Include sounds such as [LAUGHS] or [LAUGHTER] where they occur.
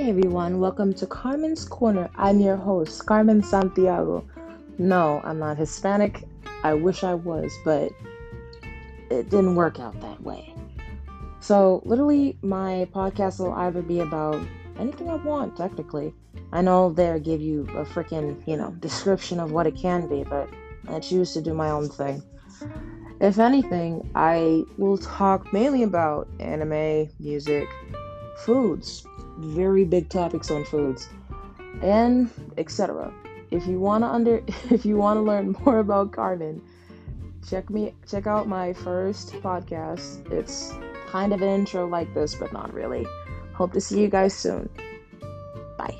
Hey everyone, welcome to Carmen's Corner. I'm your host, Carmen Santiago. No, I'm not Hispanic. I wish I was, but it didn't work out that way. So, literally, my podcast will either be about anything I want, technically. I know they give you a freaking, you know, description of what it can be, but I choose to do my own thing. If anything, I will talk mainly about anime, music, foods, very big topics on foods, and etc. If you want to under [LAUGHS] if you want to learn [LAUGHS] more about Carmen, check me check out my first podcast. It's kind of an intro like this, but not really. Hope to see you guys soon. Bye.